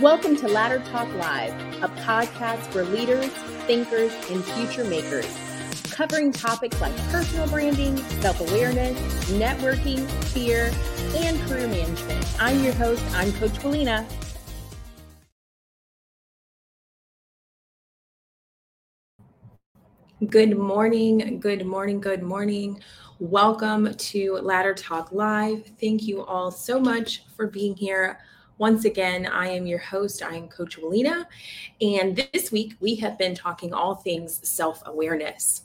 Welcome to Ladder Talk Live, a podcast for leaders, thinkers, and future makers, covering topics like personal branding, self awareness, networking, fear, and career management. I'm your host, I'm Coach Willena. Good morning, good morning, good morning. Welcome to Ladder Talk Live. Thank you all so much for being here. Once again, I am your host. I am Coach Willena. And this week, we have been talking all things self awareness.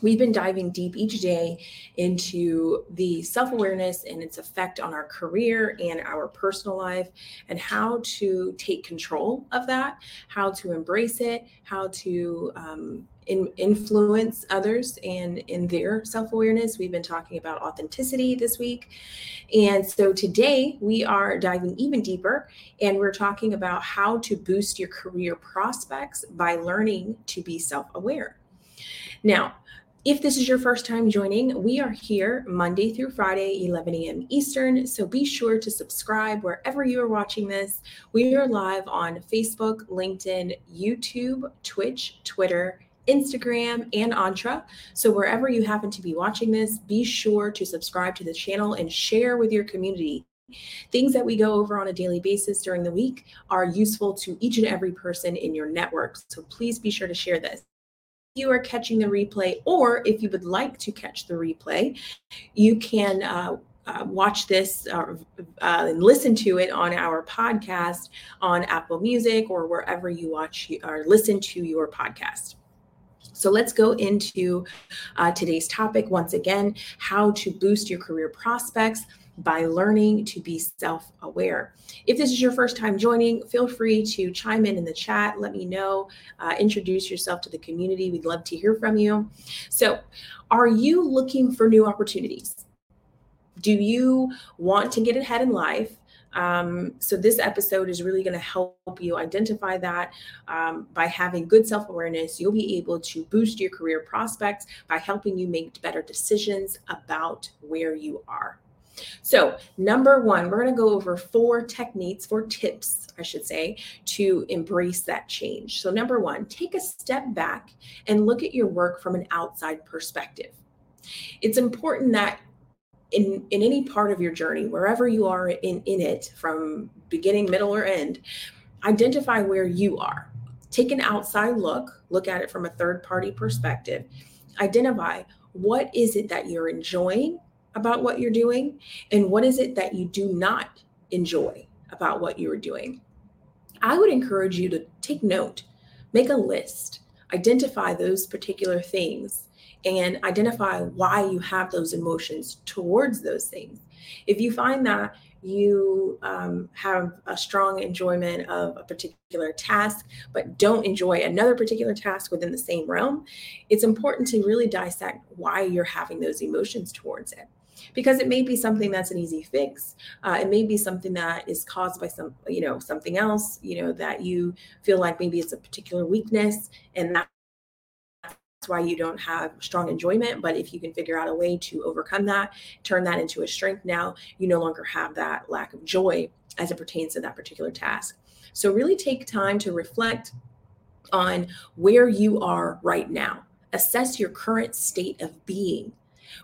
We've been diving deep each day into the self awareness and its effect on our career and our personal life, and how to take control of that, how to embrace it, how to um, in, influence others and in their self-awareness we've been talking about authenticity this week and so today we are diving even deeper and we're talking about how to boost your career prospects by learning to be self-aware now if this is your first time joining, we are here Monday through Friday, 11 a.m. Eastern. So be sure to subscribe wherever you are watching this. We are live on Facebook, LinkedIn, YouTube, Twitch, Twitter, Instagram, and Entra. So, wherever you happen to be watching this, be sure to subscribe to the channel and share with your community. Things that we go over on a daily basis during the week are useful to each and every person in your network. So, please be sure to share this you are catching the replay, or if you would like to catch the replay, you can uh, uh, watch this uh, and listen to it on our podcast on Apple Music or wherever you watch or listen to your podcast. So let's go into uh, today's topic once again how to boost your career prospects by learning to be self aware. If this is your first time joining, feel free to chime in in the chat. Let me know, uh, introduce yourself to the community. We'd love to hear from you. So, are you looking for new opportunities? Do you want to get ahead in life? Um, so this episode is really going to help you identify that um, by having good self-awareness. You'll be able to boost your career prospects by helping you make better decisions about where you are. So, number one, we're going to go over four techniques, four tips, I should say, to embrace that change. So, number one, take a step back and look at your work from an outside perspective. It's important that in in any part of your journey wherever you are in in it from beginning middle or end identify where you are. Take an outside look look at it from a third party perspective. Identify what is it that you're enjoying about what you're doing and what is it that you do not enjoy about what you're doing. I would encourage you to take note make a list identify those particular things and identify why you have those emotions towards those things. If you find that you um, have a strong enjoyment of a particular task, but don't enjoy another particular task within the same realm, it's important to really dissect why you're having those emotions towards it. Because it may be something that's an easy fix. Uh, it may be something that is caused by some, you know, something else, you know, that you feel like maybe it's a particular weakness, and that why you don't have strong enjoyment. But if you can figure out a way to overcome that, turn that into a strength, now you no longer have that lack of joy as it pertains to that particular task. So, really take time to reflect on where you are right now. Assess your current state of being,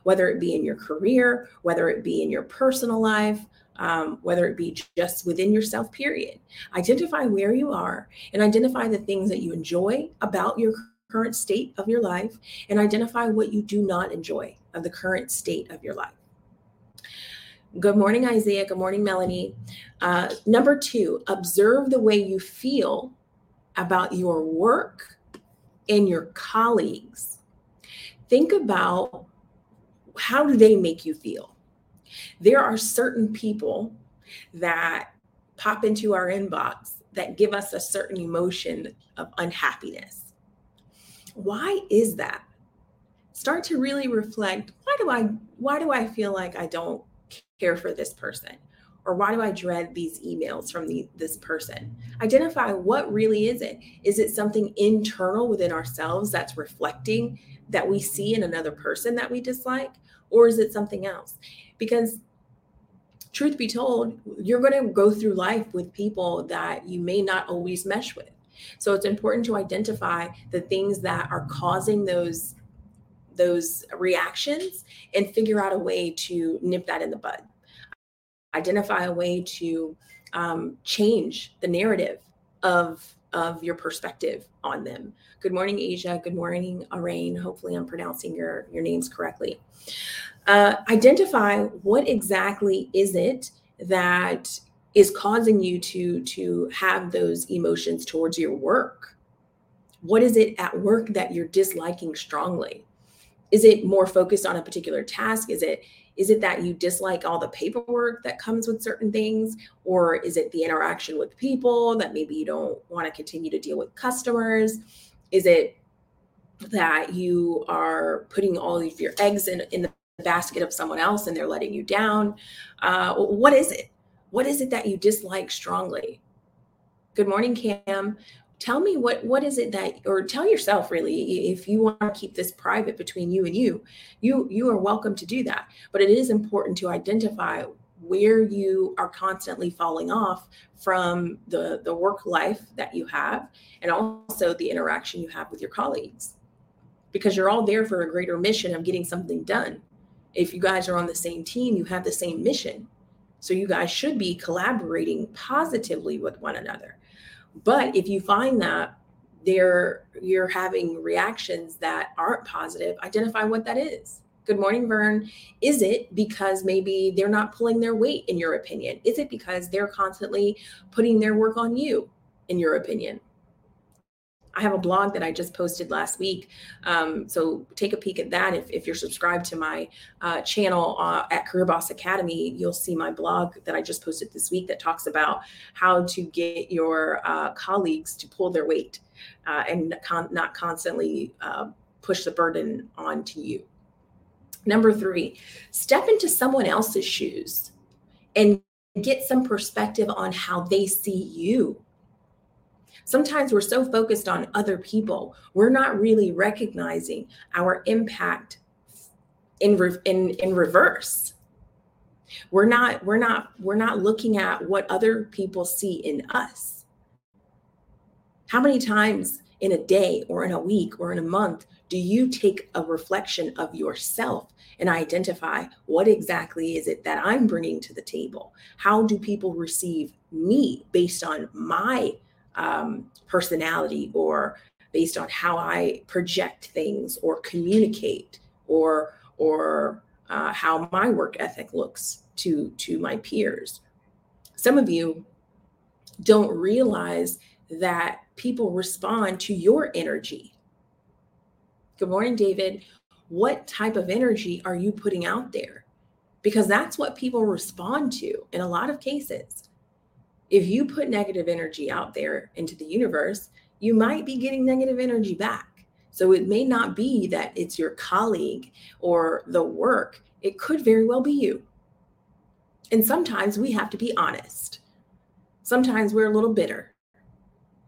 whether it be in your career, whether it be in your personal life, um, whether it be just within yourself, period. Identify where you are and identify the things that you enjoy about your current state of your life and identify what you do not enjoy of the current state of your life. Good morning, Isaiah. Good morning, Melanie. Uh, number two, observe the way you feel about your work and your colleagues. Think about how do they make you feel? There are certain people that pop into our inbox that give us a certain emotion of unhappiness why is that? Start to really reflect, why do I why do I feel like I don't care for this person? Or why do I dread these emails from the, this person? Identify what really is it. Is it something internal within ourselves that's reflecting that we see in another person that we dislike? Or is it something else? Because truth be told, you're going to go through life with people that you may not always mesh with. So it's important to identify the things that are causing those those reactions and figure out a way to nip that in the bud. Identify a way to um, change the narrative of of your perspective on them. Good morning, Asia. Good morning, Arain. Hopefully, I'm pronouncing your your names correctly. Uh, identify what exactly is it that is causing you to to have those emotions towards your work. What is it at work that you're disliking strongly? Is it more focused on a particular task? Is it is it that you dislike all the paperwork that comes with certain things? Or is it the interaction with people that maybe you don't want to continue to deal with customers? Is it that you are putting all of your eggs in, in the basket of someone else and they're letting you down? Uh, what is it? What is it that you dislike strongly? Good morning, Cam. Tell me what what is it that or tell yourself really if you want to keep this private between you and you you you are welcome to do that. But it is important to identify where you are constantly falling off from the the work life that you have and also the interaction you have with your colleagues. Because you're all there for a greater mission of getting something done. If you guys are on the same team you have the same mission so you guys should be collaborating positively with one another but if you find that they're you're having reactions that aren't positive, identify what that is. Good morning, Vern. Is it because maybe they're not pulling their weight, in your opinion? Is it because they're constantly putting their work on you, in your opinion? I have a blog that I just posted last week. Um, so take a peek at that. If, if you're subscribed to my uh, channel uh, at Career Boss Academy, you'll see my blog that I just posted this week that talks about how to get your uh, colleagues to pull their weight uh, and con- not constantly uh, push the burden onto you. Number three, step into someone else's shoes and get some perspective on how they see you Sometimes we're so focused on other people, we're not really recognizing our impact in re- in in reverse. We're not we're not we're not looking at what other people see in us. How many times in a day or in a week or in a month do you take a reflection of yourself and identify what exactly is it that I'm bringing to the table? How do people receive me based on my um, personality or based on how I project things or communicate or or uh, how my work ethic looks to to my peers. Some of you don't realize that people respond to your energy. Good morning, David. What type of energy are you putting out there? Because that's what people respond to in a lot of cases if you put negative energy out there into the universe, you might be getting negative energy back. So it may not be that it's your colleague or the work, it could very well be you. And sometimes we have to be honest. Sometimes we're a little bitter.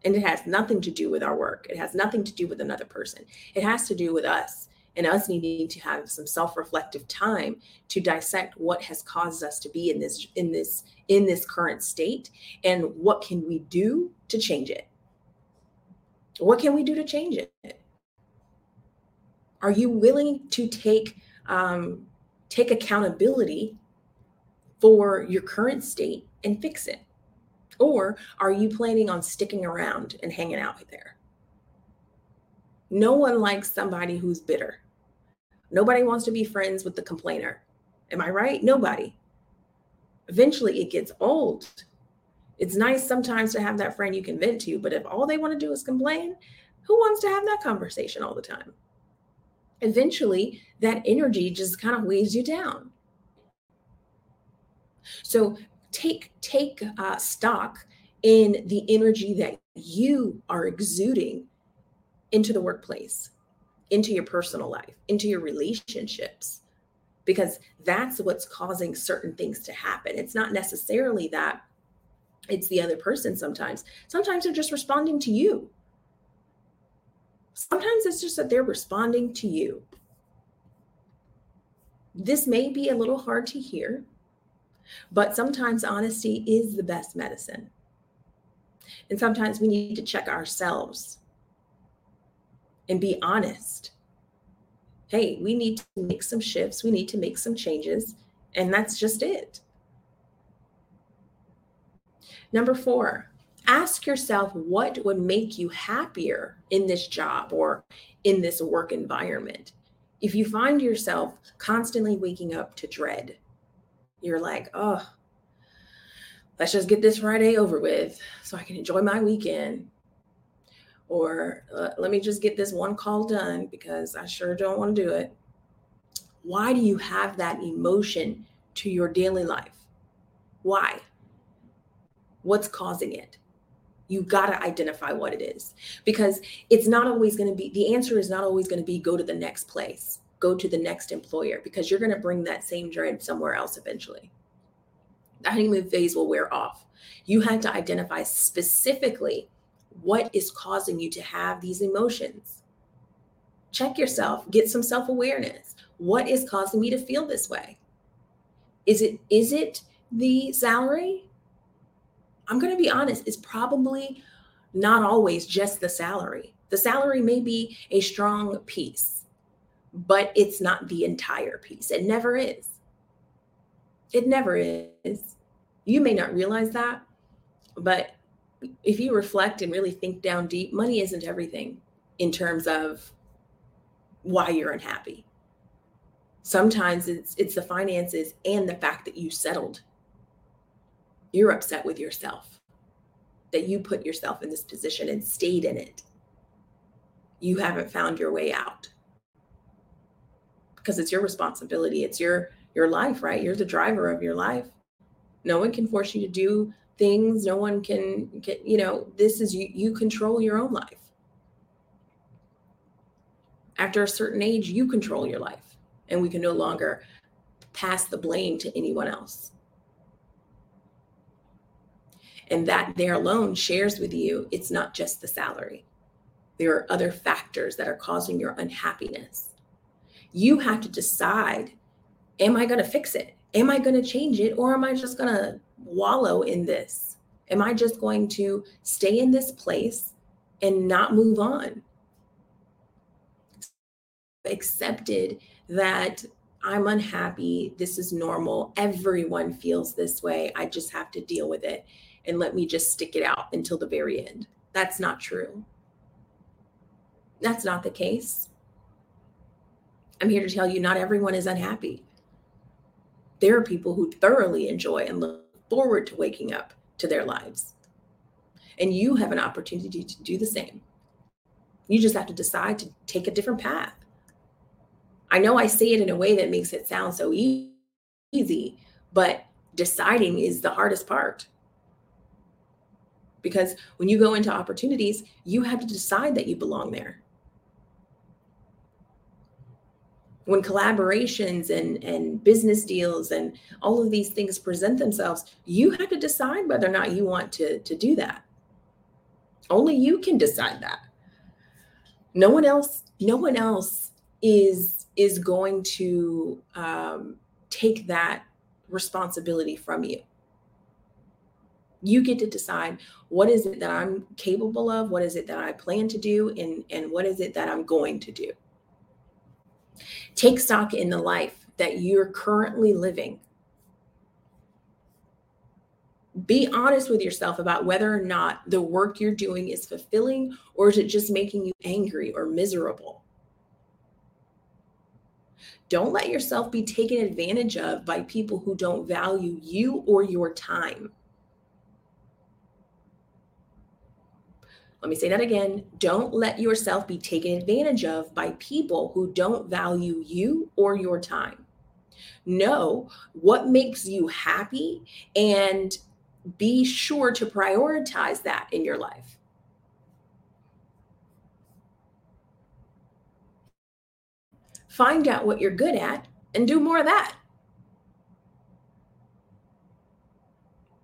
And it has nothing to do with our work. It has nothing to do with another person. It has to do with us and us needing to have some self-reflective time to dissect what has caused us to be in this in this in this current state and what can we do to change it? What can we do to change it? Are you willing to take um, take accountability for your current state and fix it? Or are you planning on sticking around and hanging out there? No one likes somebody who's bitter Nobody wants to be friends with the complainer. Am I right? Nobody. Eventually, it gets old. It's nice sometimes to have that friend you can vent to, but if all they want to do is complain, who wants to have that conversation all the time? Eventually, that energy just kind of weighs you down. So take take uh, stock in the energy that you are exuding into the workplace into your personal life, into your relationships, because that's what's causing certain things to happen. It's not necessarily that it's the other person sometimes. Sometimes they're just responding to you. Sometimes it's just that they're responding to you. This may be a little hard to hear, But sometimes honesty is the best medicine. And sometimes we need to check ourselves and be honest. Hey, we need to make some shifts, we need to make some changes, and that's just it. Number four, ask yourself what would make you happier in this job or in this work environment. If you find yourself constantly waking up to dread, you're like, oh, let's just get this Friday over with so I can enjoy my weekend. Or uh, let me just get this one call done because I sure don't want to do it. Why do you have that emotion to your daily life? Why? What's causing it? You got to identify what it is because it's not always going to be the answer is not always going to be go to the next place, go to the next employer because you're going to bring that same dread somewhere else eventually. The honeymoon phase will wear off. You have to identify specifically what is causing you to have these emotions. Check yourself, get some self-awareness. What is causing me to feel this way? Is it is it the salary? I'm going to be honest, it's probably not always just the salary. The salary may be a strong piece, but it's not the entire piece. It never is. It never is. You may not realize that, but if you reflect and really think down deep, money isn't everything in terms of why you're unhappy. Sometimes it's it's the finances and the fact that you settled you're upset with yourself that you put yourself in this position and stayed in it. You haven't found your way out because it's your responsibility. It's your your life, right? You're the driver of your life. No one can force you to do things. No one can get, you know, this is you you control your own life. After a certain age, you control your life and we can no longer pass the blame to anyone else and that there alone shares with you it's not just the salary. There are other factors that are causing your unhappiness. You have to decide am I going to fix it? Am I going to change it? Or am I just going to wallow in this? Am I just going to stay in this place and not move on? Accepted that I'm unhappy. This is normal. Everyone feels this way. I just have to deal with it and let me just stick it out until the very end. That's not true. That's not the case. I'm here to tell you not everyone is unhappy. There are people who thoroughly enjoy and look forward to waking up to their lives. And you have an opportunity to do the same. You just have to decide to take a different path. I know I say it in a way that makes it sound so easy, but deciding is the hardest part because when you go into opportunities, you have to decide that you belong there. When collaborations and, and business deals and all of these things present themselves, you have to decide whether or not you want to, to do that. Only you can decide that. No one else, no one else is is going to um, take that responsibility from you you get to decide what is it that i'm capable of what is it that i plan to do and and what is it that i'm going to do take stock in the life that you're currently living. Be honest with yourself about whether or not the work you're doing is fulfilling or is it just making you angry or miserable. Don't let yourself be taken advantage of by people who don't value you or your time Let me say that again. Don't let yourself be taken advantage of by people who don't value you or your time. Know what makes you happy and be sure to prioritize that in your life. Find out what you're good at and do more of that.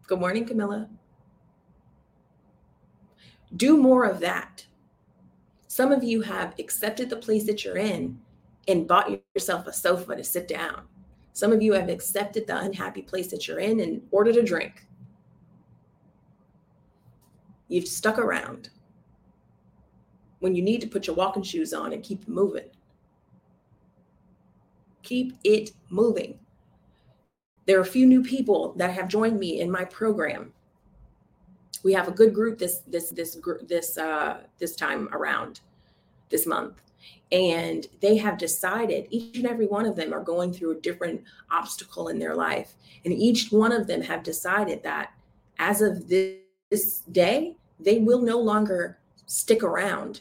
Good morning, Camilla do more of that. Some of you have accepted the place that you're in and bought yourself a sofa to sit down. Some of you have accepted the unhappy place that you're in and ordered a drink. You've stuck around when you need to put your walking shoes on and keep moving. Keep it moving. There are a few new people that have joined me in my program. We have a good group this this this this uh, this time around this month, and they have decided each and every one of them are going through a different obstacle in their life, and each one of them have decided that as of this, this day they will no longer stick around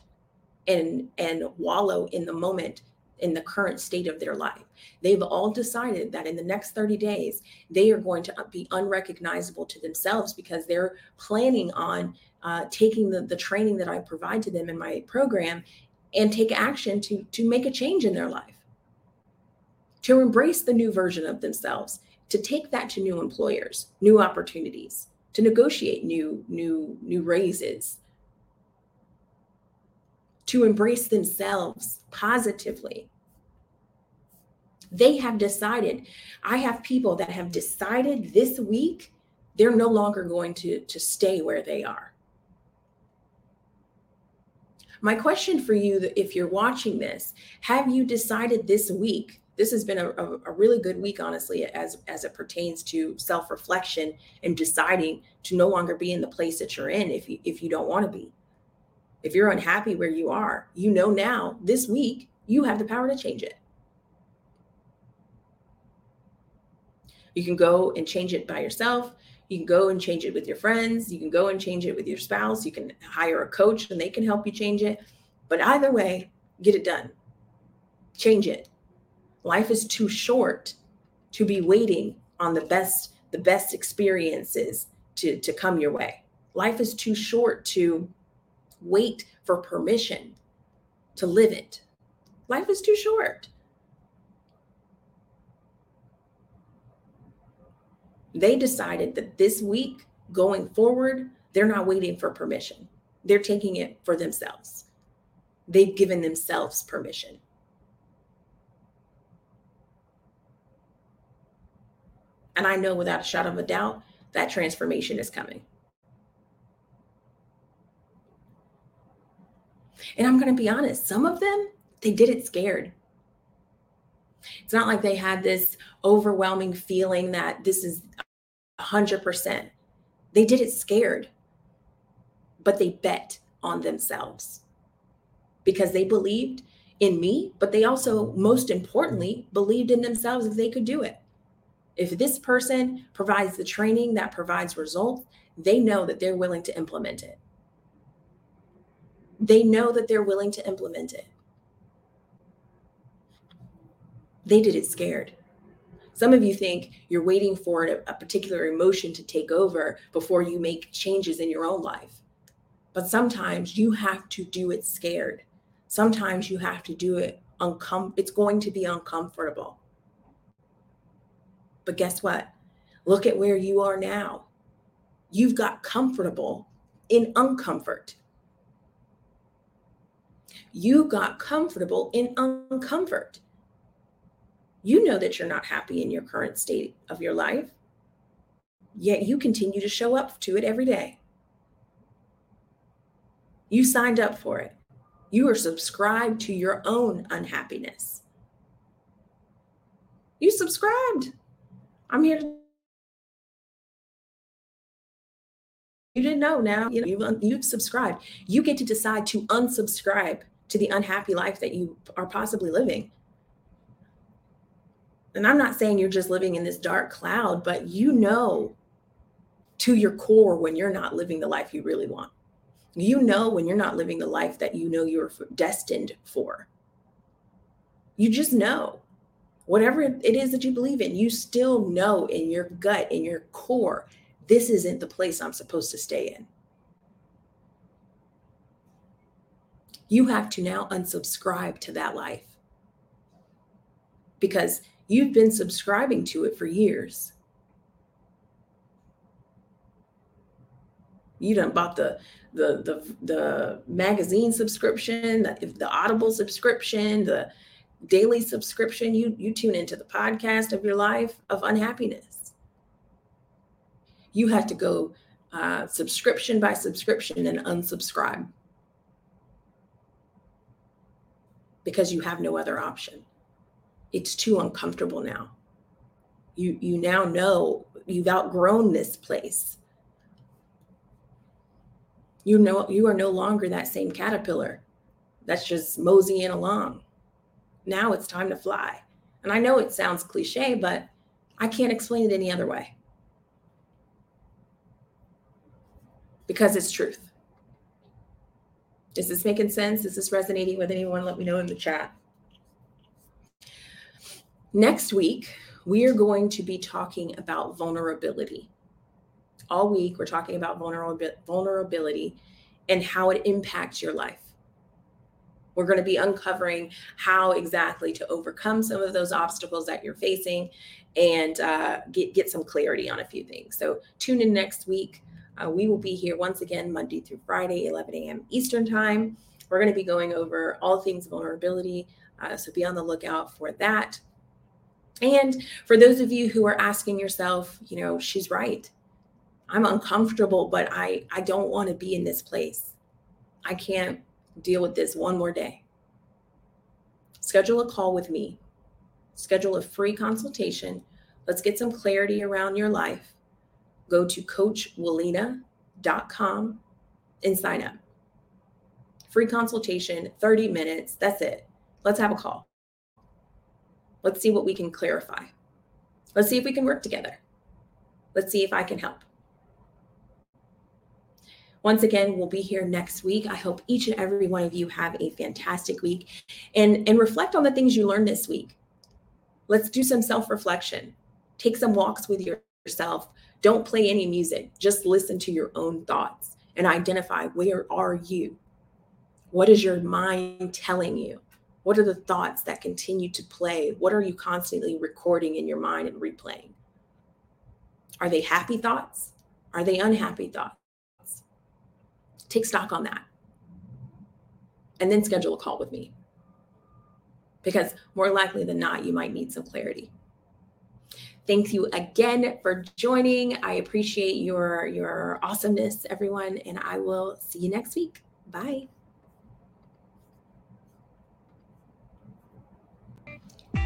and and wallow in the moment in the current state of their life. They've all decided that in the next 30 days, they are going to be unrecognizable to themselves because they're planning on uh, taking the, the training that I provide to them in my program and take action to, to make a change in their life, to embrace the new version of themselves, to take that to new employers, new opportunities, to negotiate new, new, new raises, to embrace themselves positively. They have decided, I have people that have decided this week they're no longer going to, to stay where they are. My question for you, if you're watching this, have you decided this week? This has been a, a, a really good week, honestly, as, as it pertains to self reflection and deciding to no longer be in the place that you're in if you, if you don't want to be. If you're unhappy where you are, you know now this week you have the power to change it. You can go and change it by yourself. You can go and change it with your friends. You can go and change it with your spouse. You can hire a coach and they can help you change it. But either way, get it done. Change it. Life is too short to be waiting on the best the best experiences to to come your way. Life is too short to wait for permission to live it. Life is too short. They decided that this week going forward, they're not waiting for permission. They're taking it for themselves. They've given themselves permission. And I know without a shadow of a doubt that transformation is coming. And I'm going to be honest, some of them, they did it scared. It's not like they had this overwhelming feeling that this is 100%. They did it scared, but they bet on themselves because they believed in me, but they also, most importantly, believed in themselves if they could do it. If this person provides the training that provides results, they know that they're willing to implement it they know that they're willing to implement it. They did it scared. Some of you think you're waiting for a, particular emotion to take over before you make changes in your own life. But sometimes you have to do it scared. Sometimes you have to do it uncom it's going to be uncomfortable. But guess what? Look at where you are now. You've got comfortable in uncomfort you got comfortable in uncomfort. You know that you're not happy in your current state of your life, yet you continue to show up to it every day. You signed up for it. You are subscribed to your own unhappiness. You subscribed. I'm here to you didn't know now you know you've, you've subscribed you get to decide to unsubscribe to the unhappy life that you are possibly living. And I'm not saying you're just living in this dark cloud, but you know to your core when you're not living the life you really want. You know when you're not living the life that you know you're destined for. You just know. Whatever it is that you believe in, you still know in your gut, in your core, this isn't the place I'm supposed to stay in. You have to now unsubscribe to that life because you've been subscribing to it for years. You done bought the the the the magazine subscription, the, the Audible subscription, the daily subscription, you you tune into the podcast of your life of unhappiness. You have to go uh, subscription by subscription and unsubscribe because you have no other option. It's too uncomfortable now. You you now know you've outgrown this place. You know you are no longer that same caterpillar that's just moseying along. Now it's time to fly. And I know it sounds cliche, but I can't explain it any other way. Because it's truth. Is this making sense? Is this resonating with anyone? Let me know in the chat. Next week, we are going to be talking about vulnerability. All week, we're talking about vulnerability and how it impacts your life. We're going to be uncovering how exactly to overcome some of those obstacles that you're facing and uh, get, get some clarity on a few things. So, tune in next week. Uh, we will be here once again Monday through Friday, 11 a.m. Eastern Time. We're going to be going over all things vulnerability. Uh, so, be on the lookout for that. And for those of you who are asking yourself, you know, she's right. I'm uncomfortable, but I I don't want to be in this place. I can't deal with this one more day. Schedule a call with me. Schedule a free consultation. Let's get some clarity around your life. Go to coachwillena.com and sign up. Free consultation, 30 minutes. That's it. Let's have a call. Let's see what we can clarify. Let's see if we can work together. Let's see if I can help. Once again, we'll be here next week. I hope each and every one of you have a fantastic week and, and reflect on the things you learned this week. Let's do some self reflection. Take some walks with yourself. Don't play any music. Just listen to your own thoughts and identify where are you? What is your mind telling you? What are the thoughts that continue to play? What are you constantly recording in your mind and replaying? Are they happy thoughts? Are they unhappy thoughts? Take stock on that. And then schedule a call with me. Because more likely than not, you might need some clarity. Thank you again for joining. I appreciate your your awesomeness, everyone, and I will see you next week. Bye.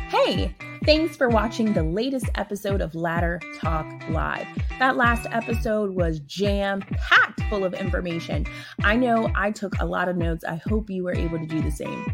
Hey, thanks for watching the latest episode of Ladder Talk Live. That last episode was jam packed full of information. I know I took a lot of notes. I hope you were able to do the same.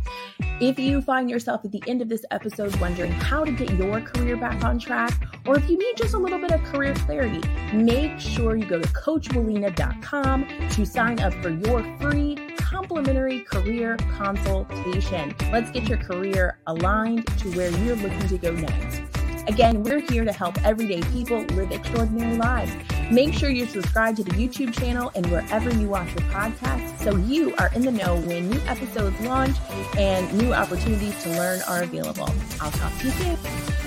If you find yourself at the end of this episode wondering how to get your career back on track, or if you need just a little bit of career clarity, make sure you go to coachwillena.com to sign up for your free complimentary career consultation. Let's get your career aligned to where you're looking to go next. Again, we're here to help everyday people live extraordinary lives. Make sure you're subscribed to the YouTube channel and wherever you watch your podcast so you are in the know when new episodes launch and new opportunities to learn are available. I'll talk to you soon.